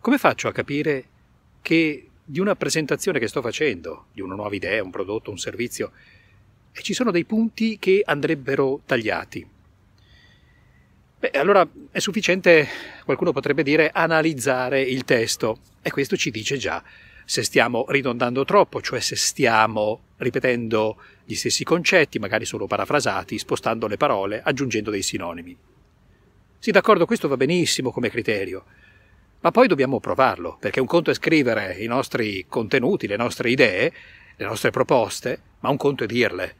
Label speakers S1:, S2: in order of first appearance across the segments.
S1: Come faccio a capire che di una presentazione che sto facendo, di una nuova idea, un prodotto, un servizio, e ci sono dei punti che andrebbero tagliati? Beh, allora è sufficiente, qualcuno potrebbe dire, analizzare il testo e questo ci dice già se stiamo ridondando troppo, cioè se stiamo ripetendo gli stessi concetti, magari solo parafrasati, spostando le parole, aggiungendo dei sinonimi. Sì, d'accordo, questo va benissimo come criterio, ma poi dobbiamo provarlo, perché un conto è scrivere i nostri contenuti, le nostre idee, le nostre proposte, ma un conto è dirle.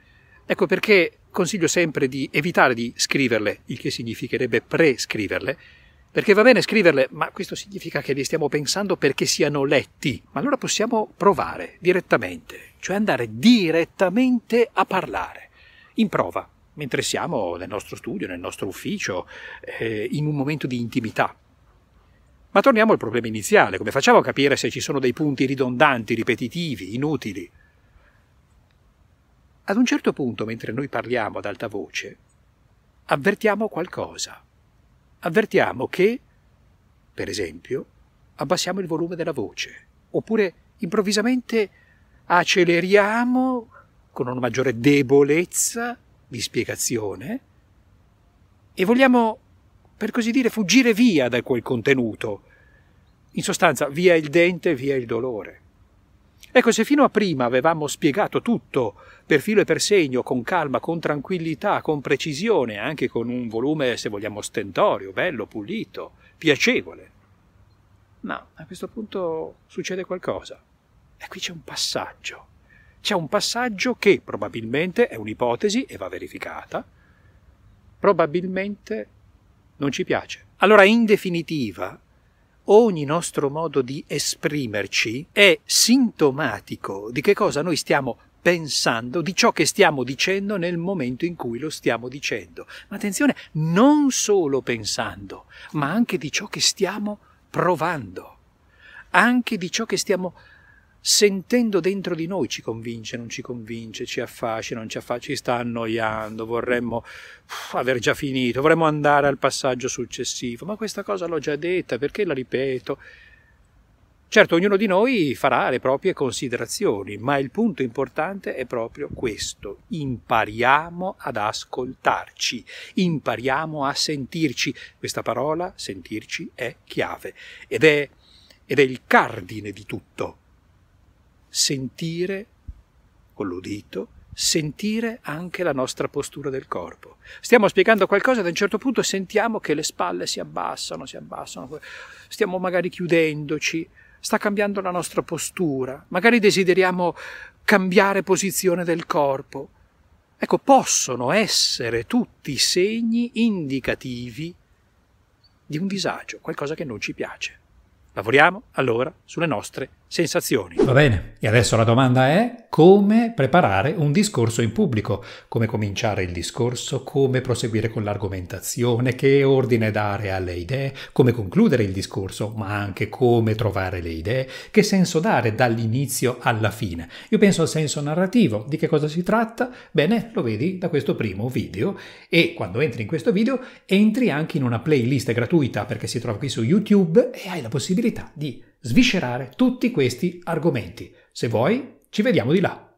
S1: Ecco perché consiglio sempre di evitare di scriverle, il che significherebbe prescriverle, perché va bene scriverle, ma questo significa che li stiamo pensando perché siano letti. Ma allora possiamo provare direttamente, cioè andare direttamente a parlare, in prova, mentre siamo nel nostro studio, nel nostro ufficio, eh, in un momento di intimità. Ma torniamo al problema iniziale, come facciamo a capire se ci sono dei punti ridondanti, ripetitivi, inutili? Ad un certo punto, mentre noi parliamo ad alta voce, avvertiamo qualcosa. Avvertiamo che, per esempio, abbassiamo il volume della voce, oppure improvvisamente acceleriamo con una maggiore debolezza di spiegazione e vogliamo, per così dire, fuggire via da quel contenuto. In sostanza, via il dente, via il dolore. Ecco, se fino a prima avevamo spiegato tutto per filo e per segno, con calma, con tranquillità, con precisione, anche con un volume, se vogliamo, stentorio, bello, pulito, piacevole. No, a questo punto succede qualcosa. E qui c'è un passaggio. C'è un passaggio che probabilmente è un'ipotesi e va verificata. Probabilmente non ci piace. Allora, in definitiva, ogni nostro modo di esprimerci è sintomatico di che cosa noi stiamo pensando, di ciò che stiamo dicendo nel momento in cui lo stiamo dicendo. Ma attenzione, non solo pensando, ma anche di ciò che stiamo provando, anche di ciò che stiamo sentendo dentro di noi ci convince, non ci convince, ci affascina, non ci affascina, ci sta annoiando, vorremmo uff, aver già finito, vorremmo andare al passaggio successivo, ma questa cosa l'ho già detta, perché la ripeto? Certo, ognuno di noi farà le proprie considerazioni, ma il punto importante è proprio questo. Impariamo ad ascoltarci, impariamo a sentirci. Questa parola, sentirci, è chiave ed è, ed è il cardine di tutto sentire con l'udito, sentire anche la nostra postura del corpo. Stiamo spiegando qualcosa e ad un certo punto sentiamo che le spalle si abbassano, si abbassano, stiamo magari chiudendoci, sta cambiando la nostra postura, magari desideriamo cambiare posizione del corpo. Ecco, possono essere tutti segni indicativi di un disagio, qualcosa che non ci piace. Lavoriamo allora sulle nostre sensazioni.
S2: Va bene, e adesso la domanda è come preparare un discorso in pubblico, come cominciare il discorso, come proseguire con l'argomentazione, che ordine dare alle idee, come concludere il discorso, ma anche come trovare le idee, che senso dare dall'inizio alla fine. Io penso al senso narrativo, di che cosa si tratta? Bene, lo vedi da questo primo video. E quando entri in questo video entri anche in una playlist gratuita perché si trova qui su YouTube e hai la possibilità di sviscerare tutti questi argomenti. Se vuoi, ci vediamo di là.